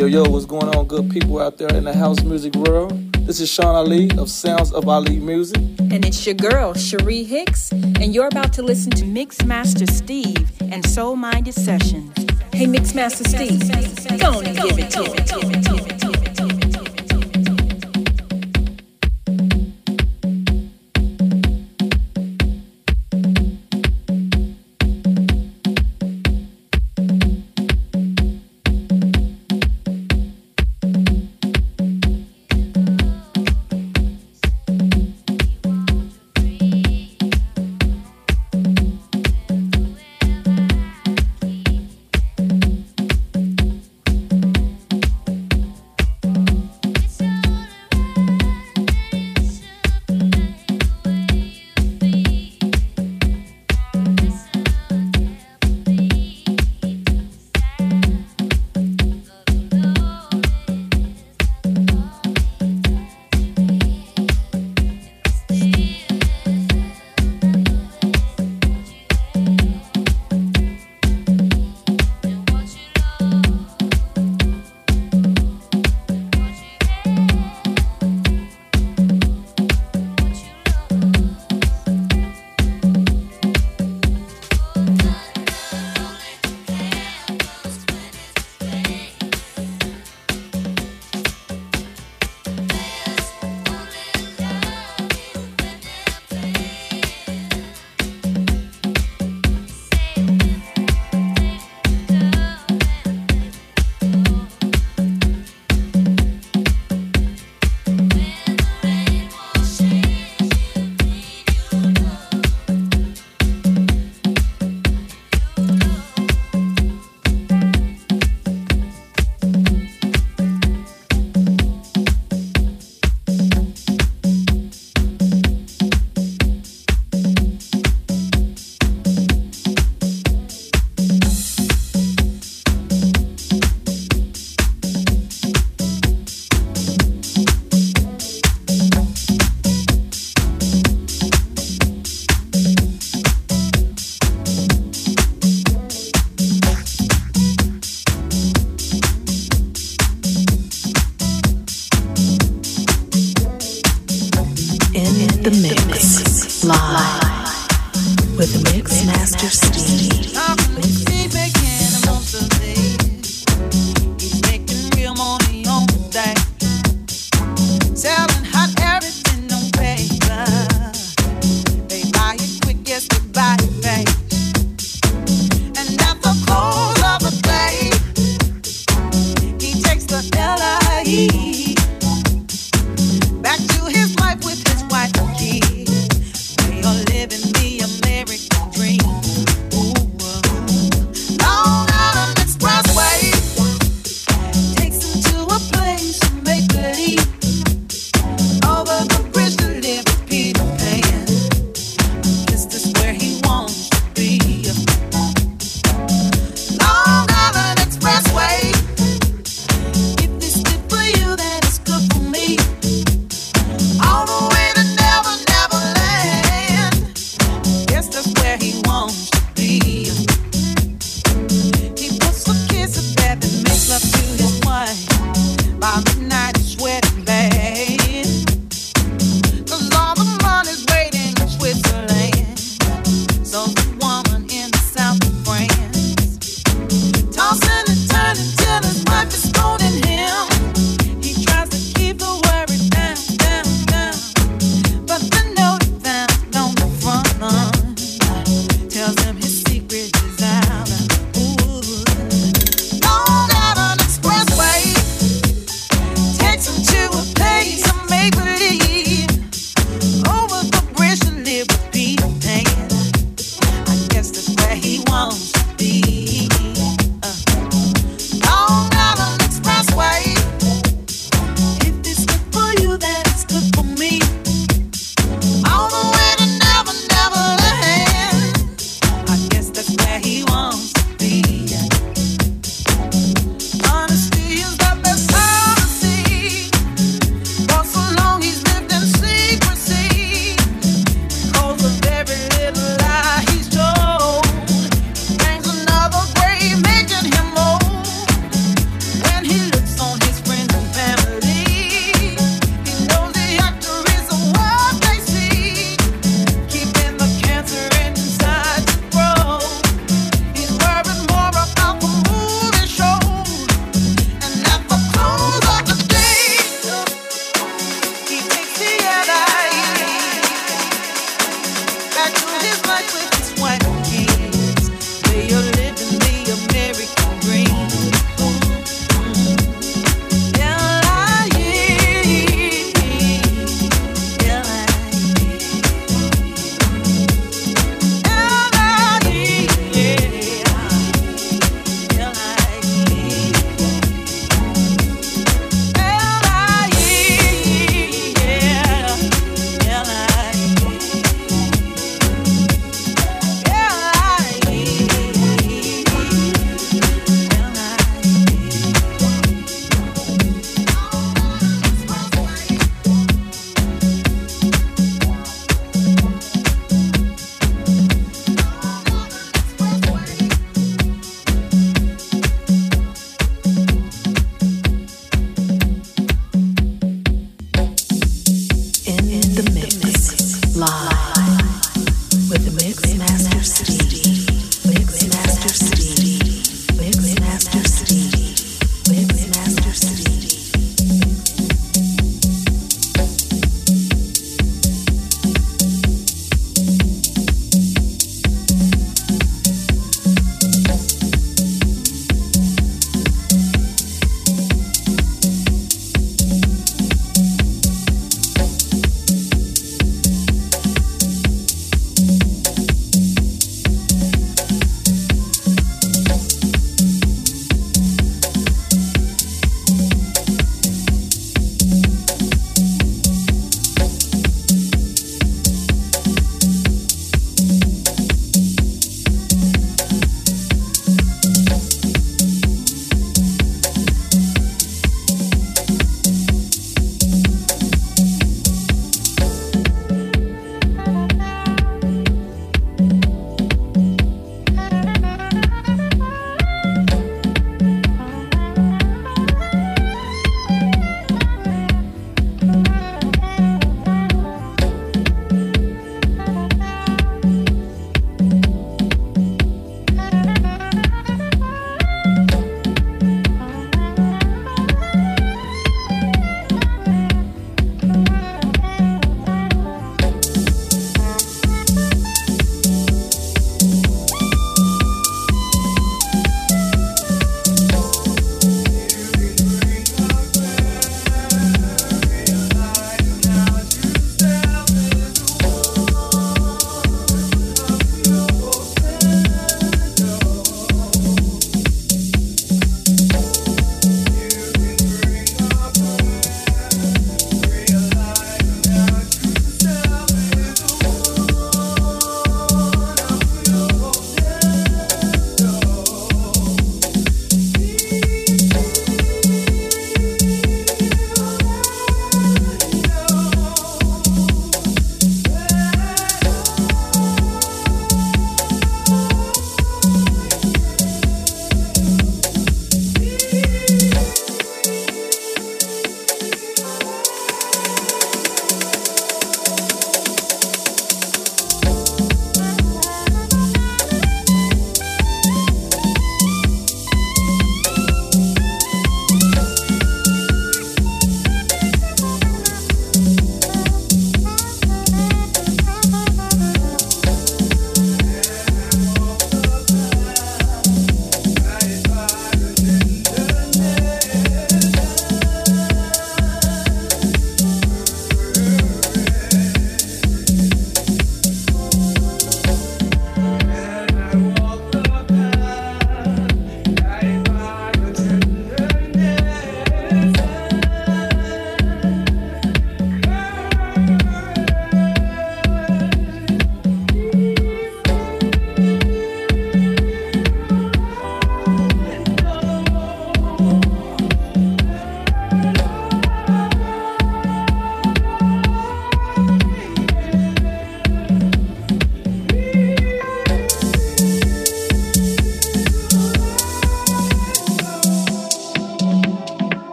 Yo, yo, what's going on, good people out there in the house music world? This is Sean Ali of Sounds of Ali Music. And it's your girl, Cherie Hicks, and you're about to listen to Mixmaster Steve and Soul Minded Sessions. Hey, Mixmaster Steve, go on and give it to me. live with Mixmaster Steve.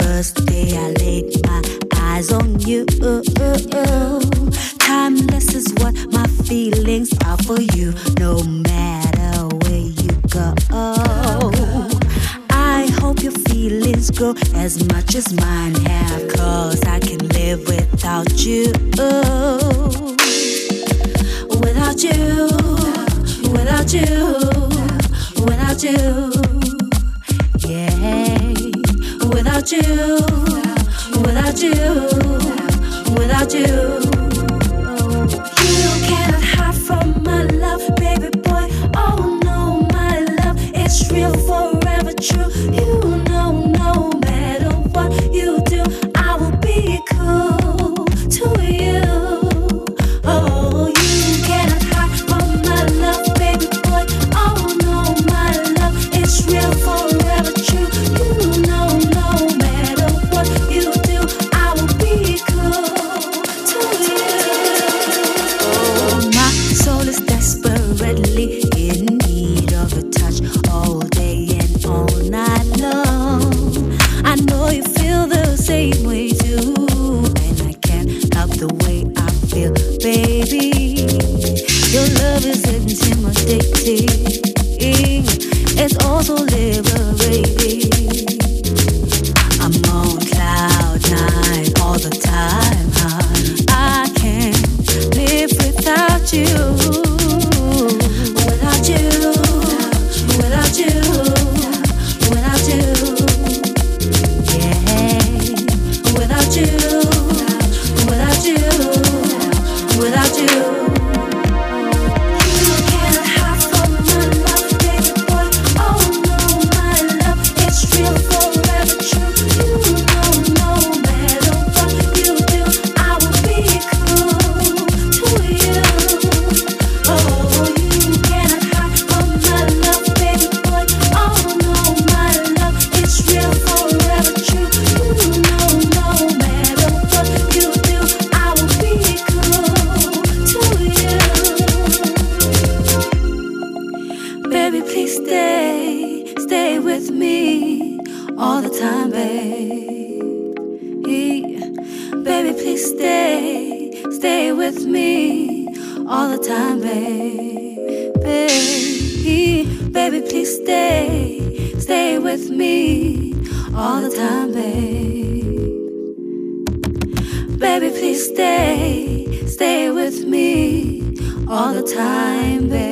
first day I laid my eyes on you. Timeless is what my feelings are for you, no matter where you go. I hope your feelings grow as much as mine have, cause I can live without you. Without you, without you, without you. Without you. without you, without you. You cannot hide from my love, baby boy. Oh no, my love, it's real, forever true. Baby, please stay, stay with me all the time, baby.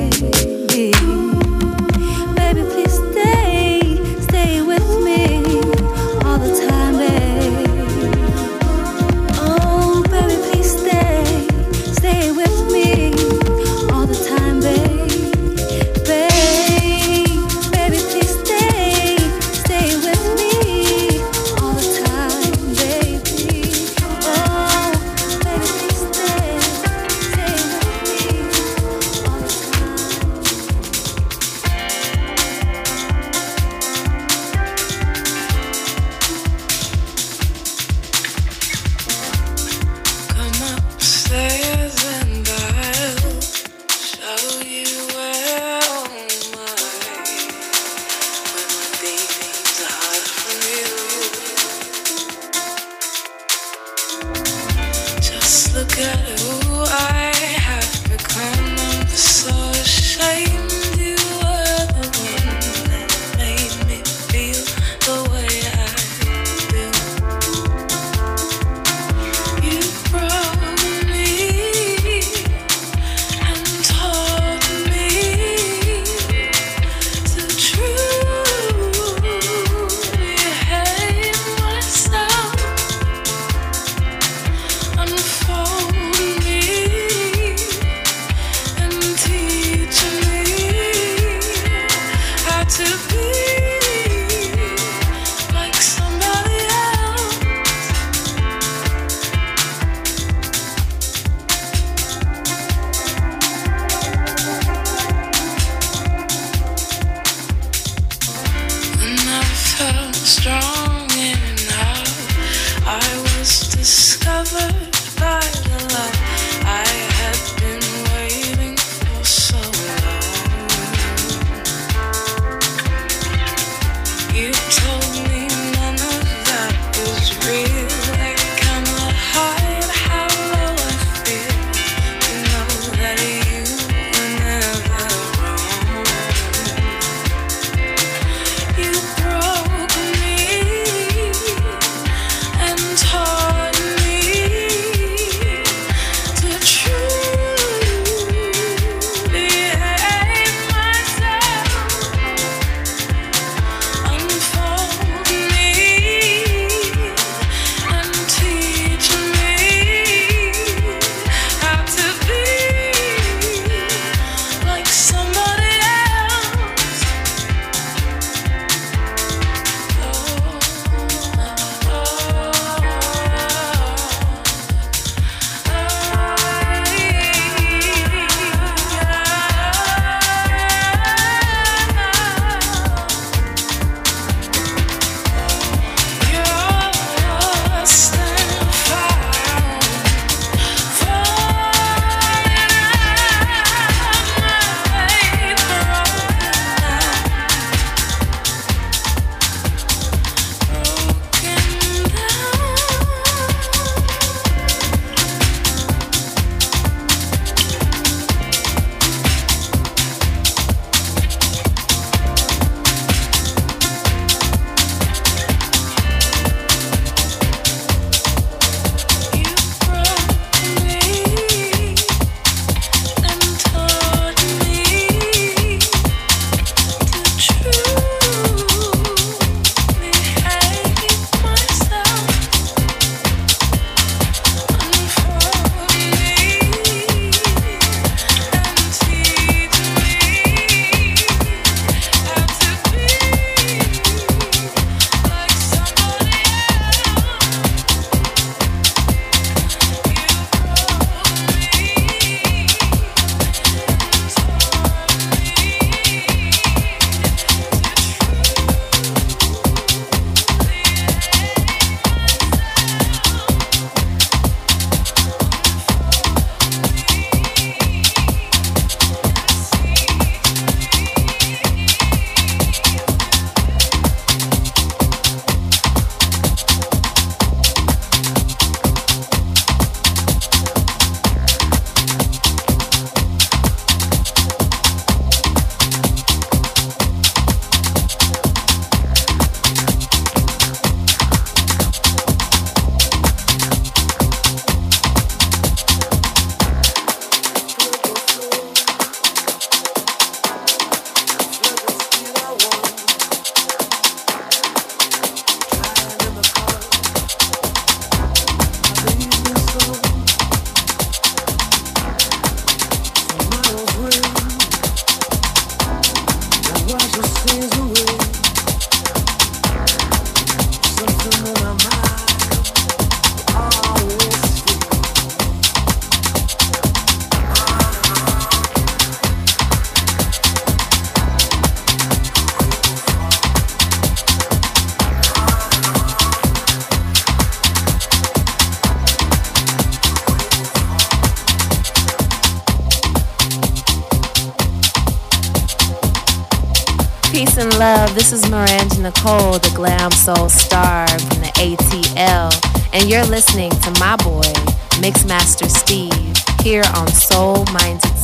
Peace and love. This is Miranda Nicole, the glam soul star from the ATL, and you're listening to my boy, Mixmaster Steve, here on Soul Minded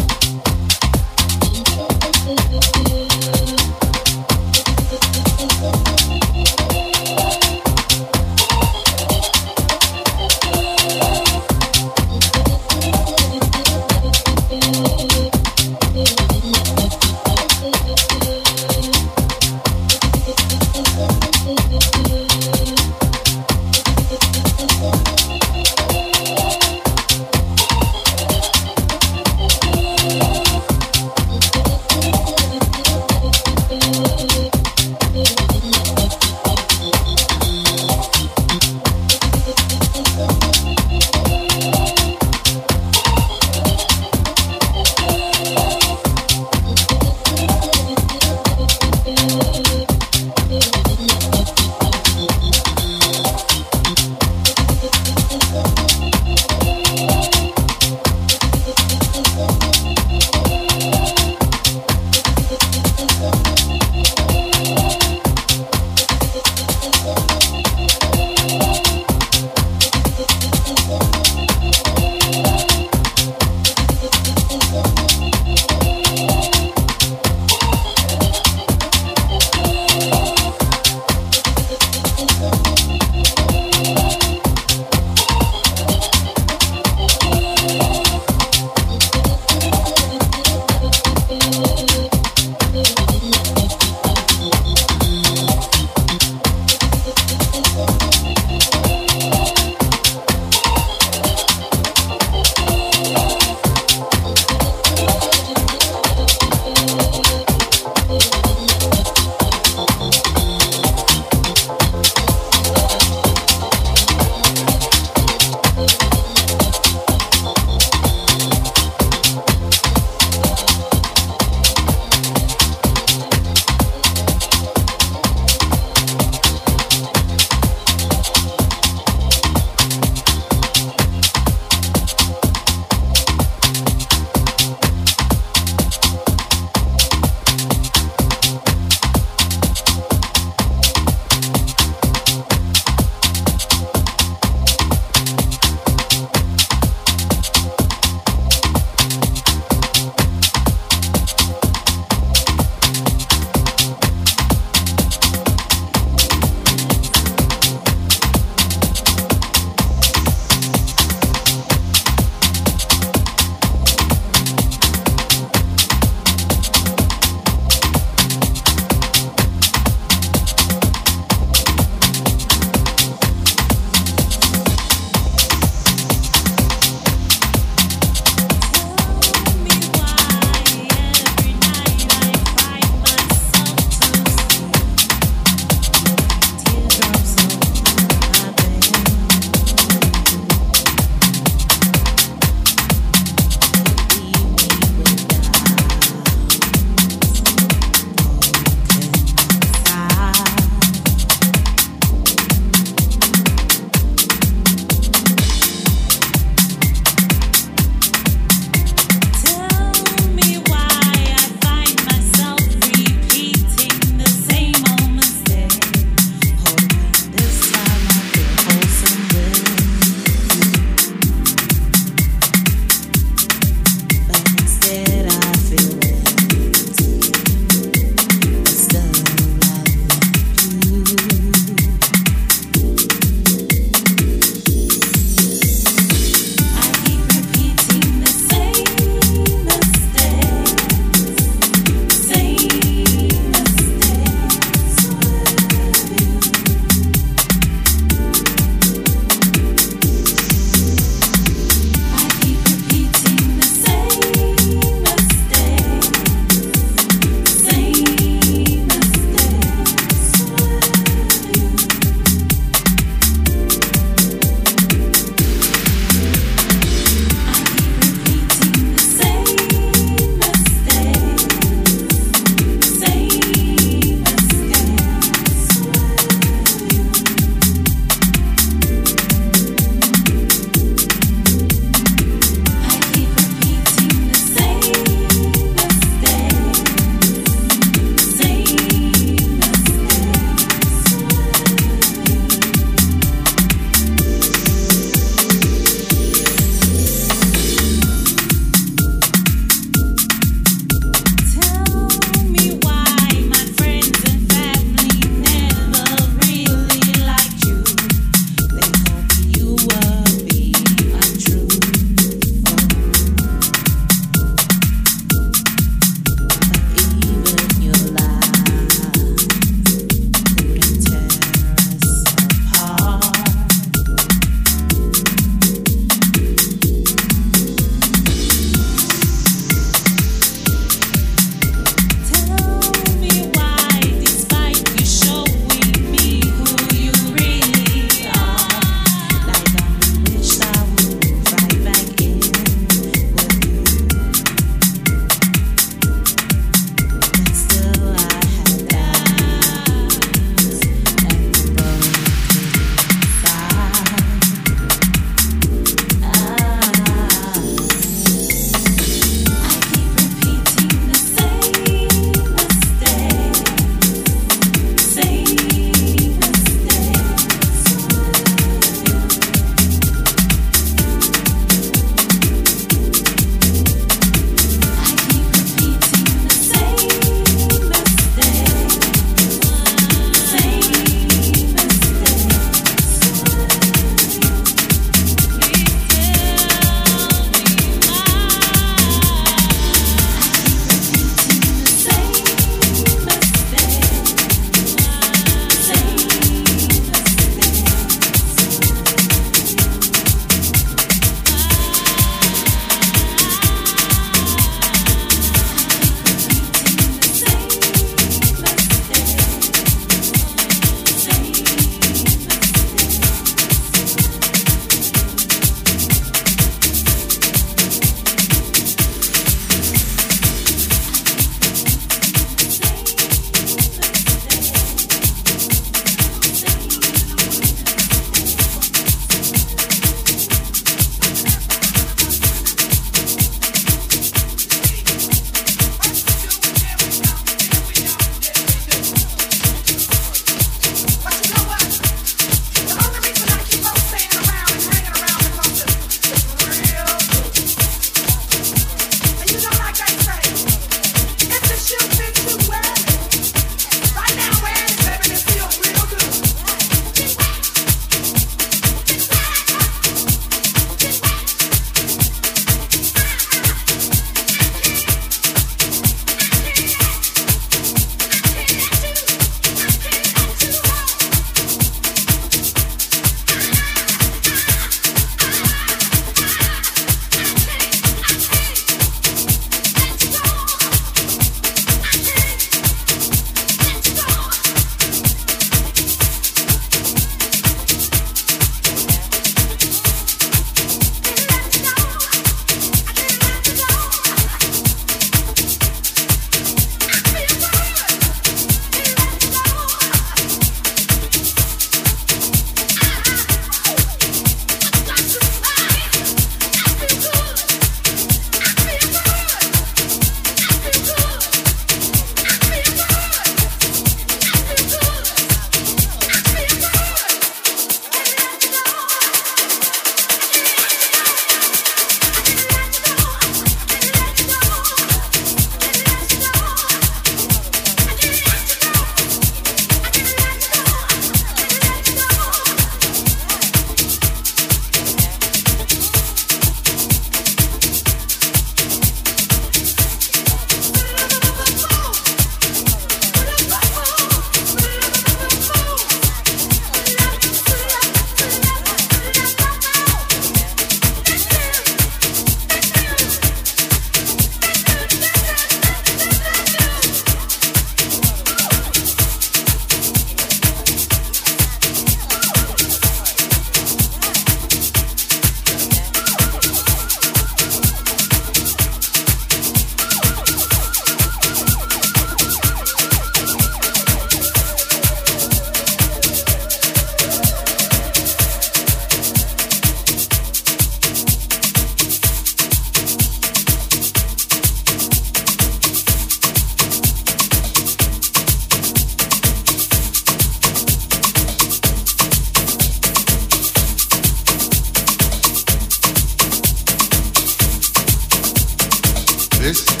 this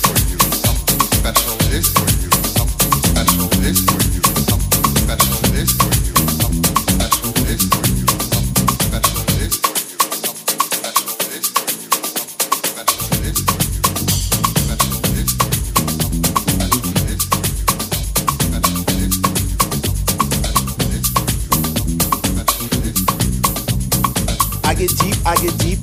for you.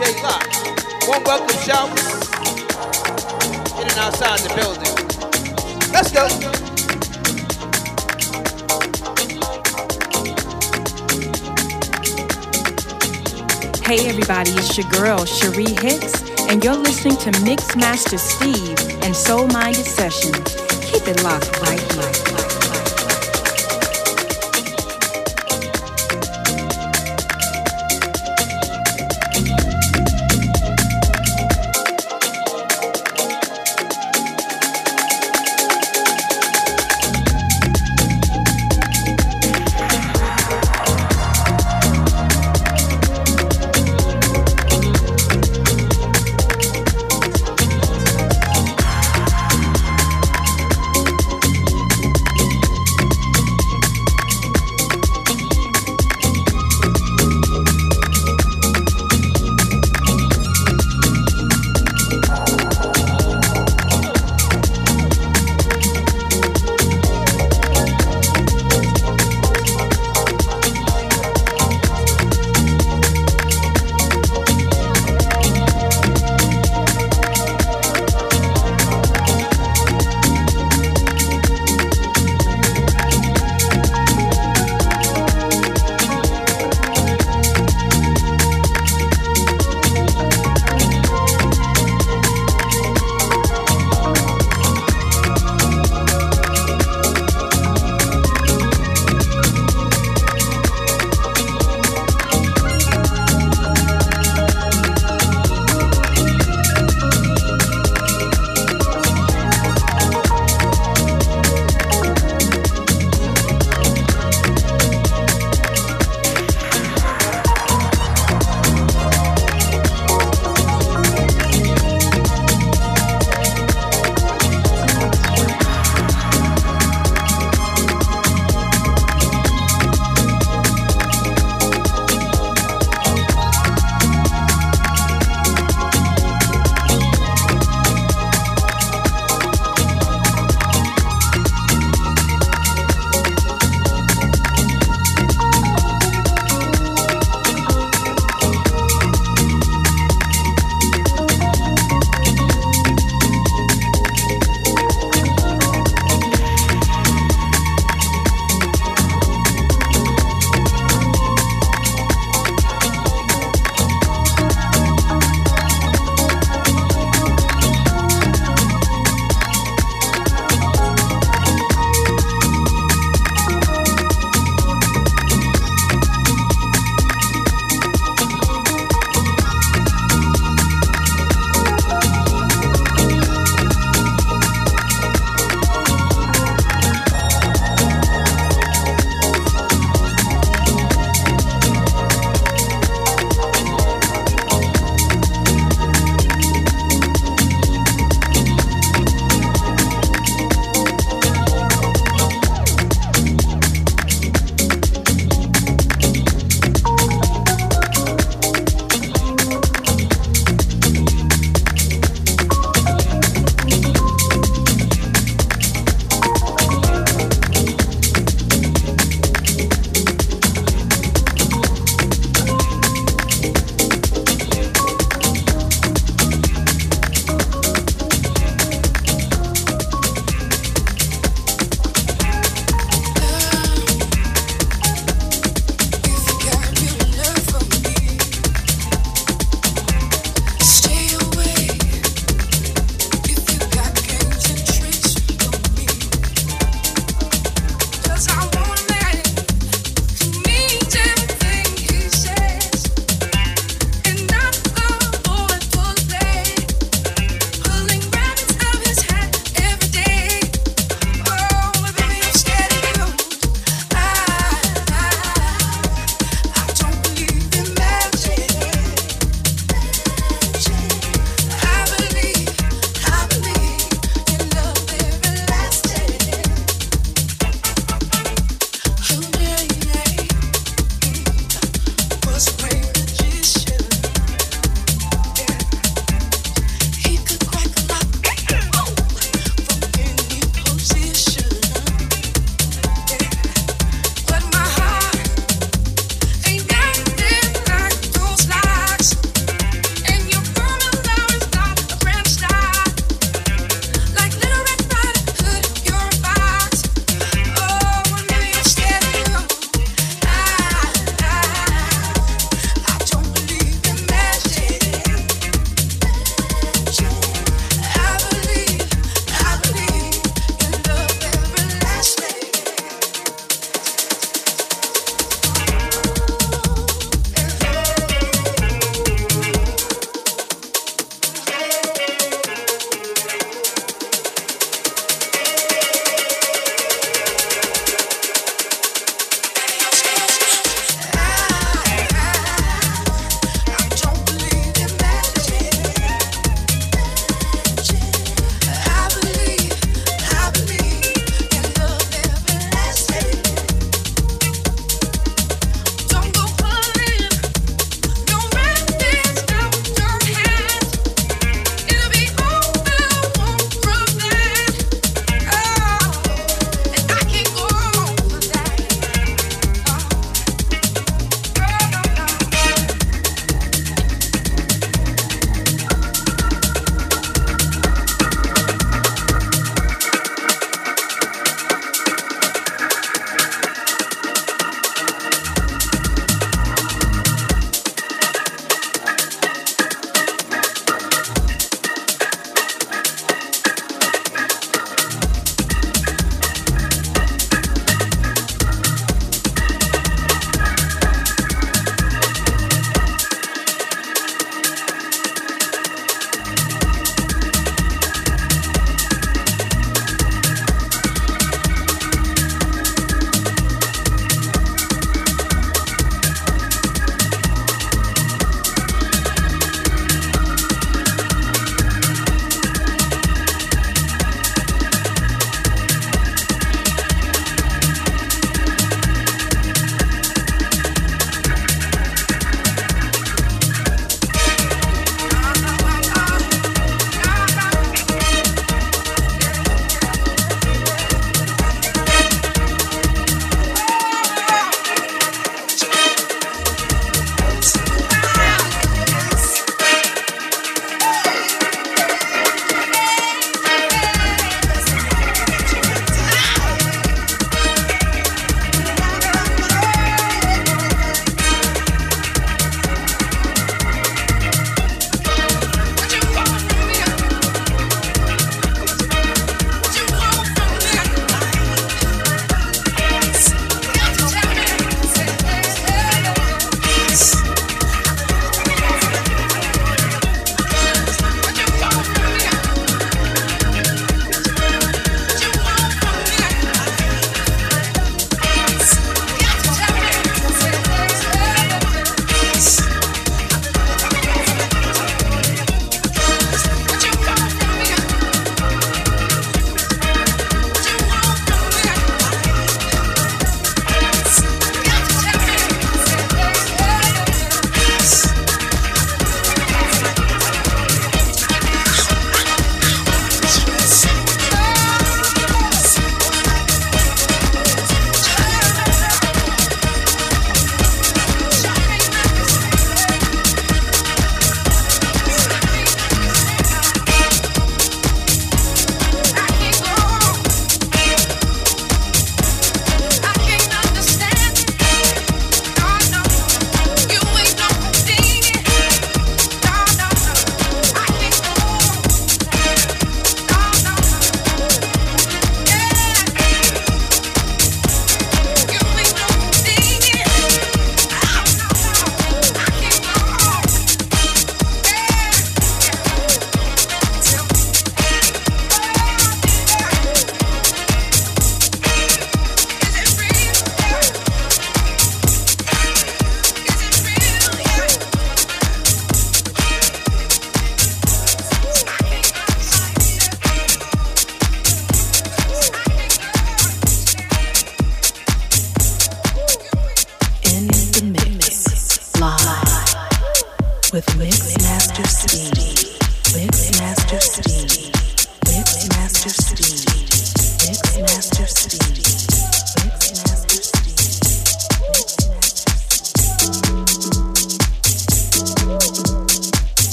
Lock. One welcome shout in and outside the building. Let's go. Hey everybody, it's your girl Cherie Hicks, and you're listening to Mix Master Steve and Soul Minded Sessions. Keep it locked right here. had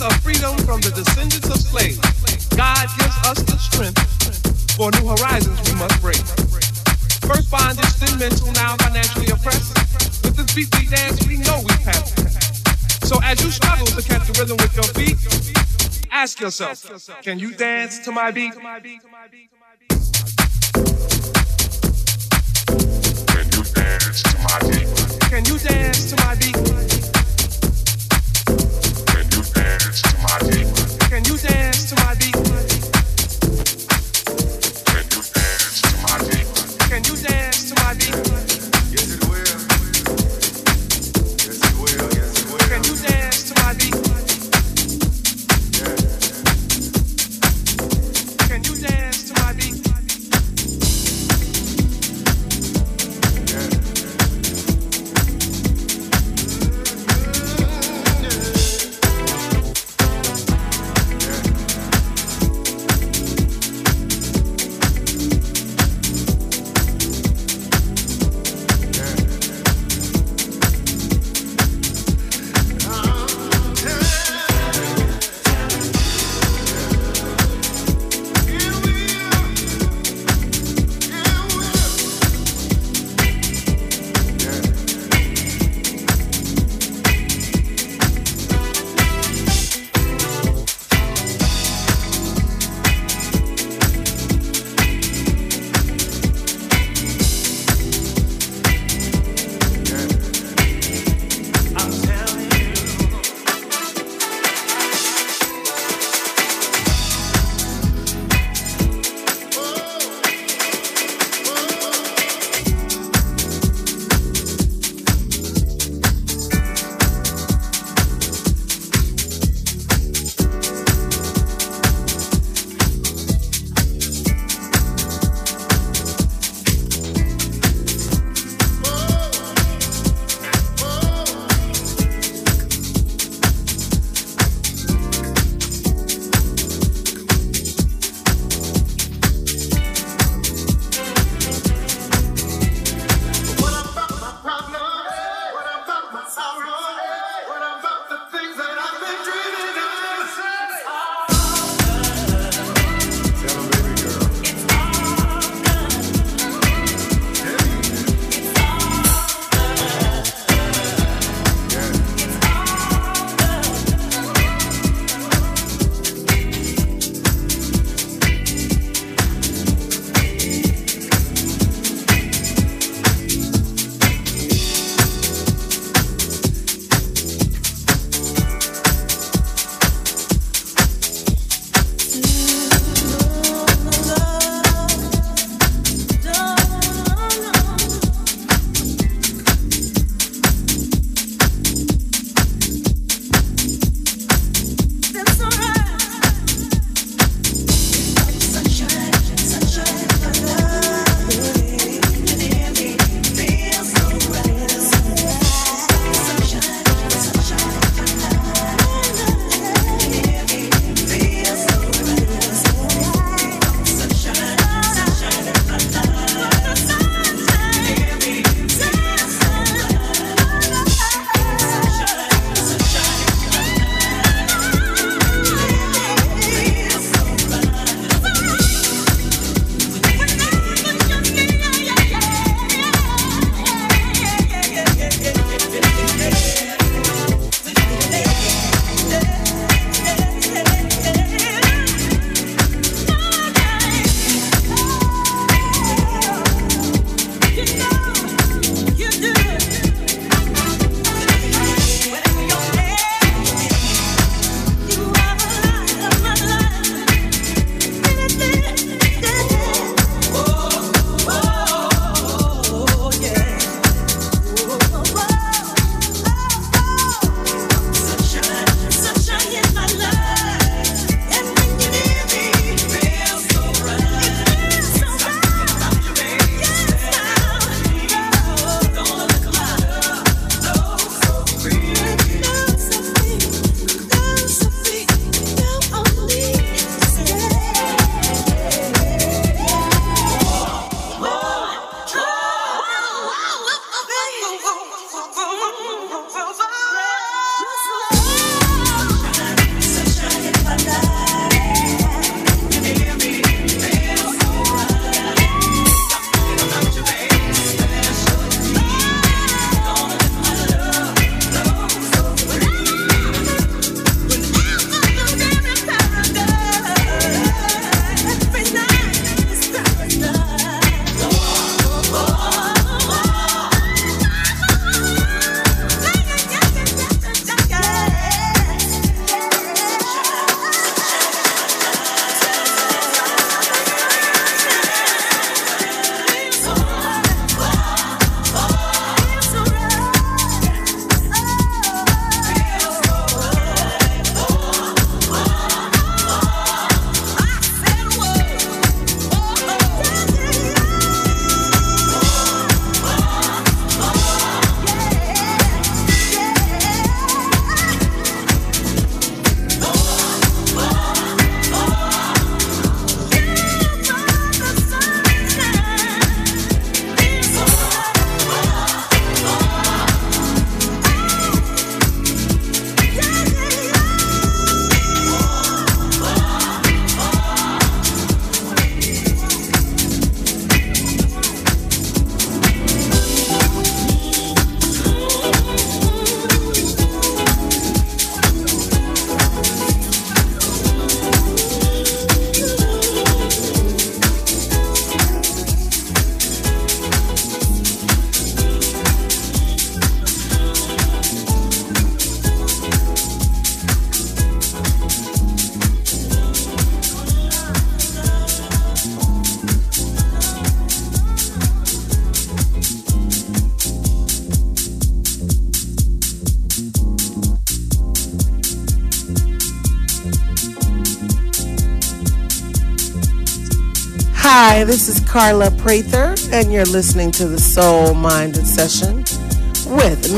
Of freedom from the descendants of slaves. God gives us the strength for new horizons we must break. First bondage, then mental, now financially oppressed. With this beat we dance, we know we pass. So as you struggle to catch the rhythm with your feet, ask yourself, can you dance to my beat? Can you dance to my beat? Can you dance to my beat? Yes, it will. Yes, it will. Yes, it will. Can you dance to my beat? Hi, this is Carla Prather, and you're listening to the Soul Minded Session with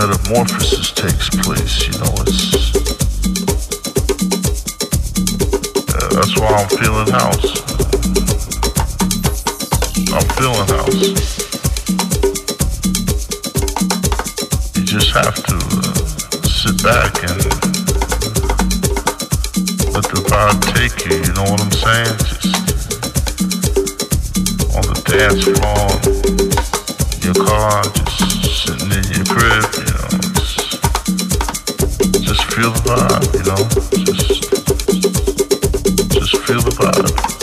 metamorphosis takes place. You know, it's uh, that's why I'm feeling house. I'm feeling house. You just have to uh, sit back and let the vibe take you. You know what I'm saying? Just on the dance floor, in your car, just sitting in your crib feel the vibe, you know? Just, just feel the vibe.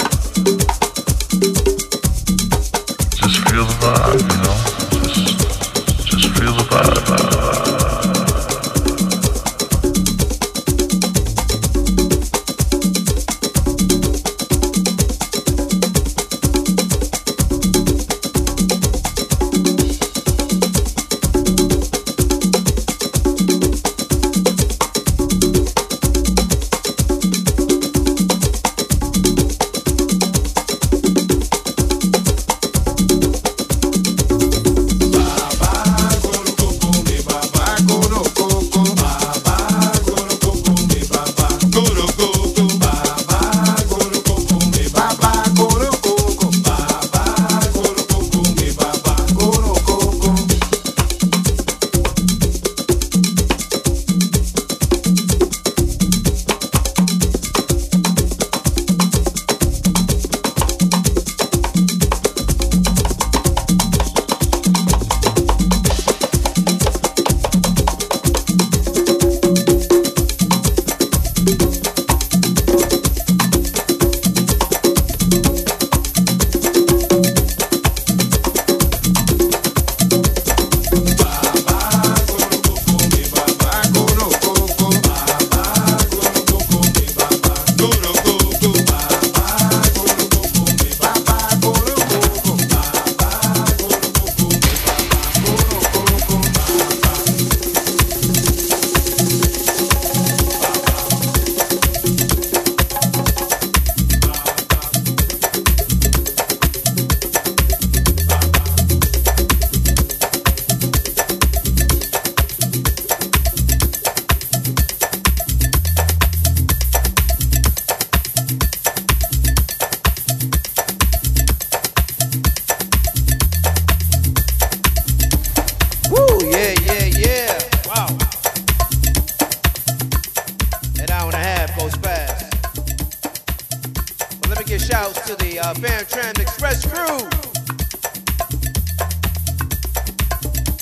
uh, Fam Tram Express crew.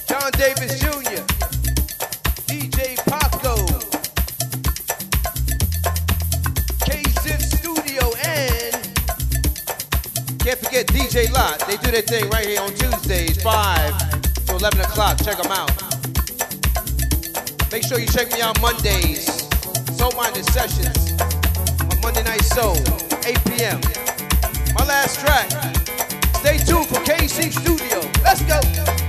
John Davis Jr., DJ Paco, K Studio, and can't forget DJ Lot. They do their thing right here on Tuesdays, 5 to 11 o'clock. Check them out. Make sure you check me out Mondays. Soul Minded Sessions on Monday Night Soul, 8 p.m. Last track. Stay tuned for KC Studio. Let's go.